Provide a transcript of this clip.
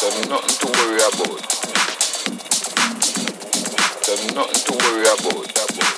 There's nothing to worry about. There's nothing to worry about.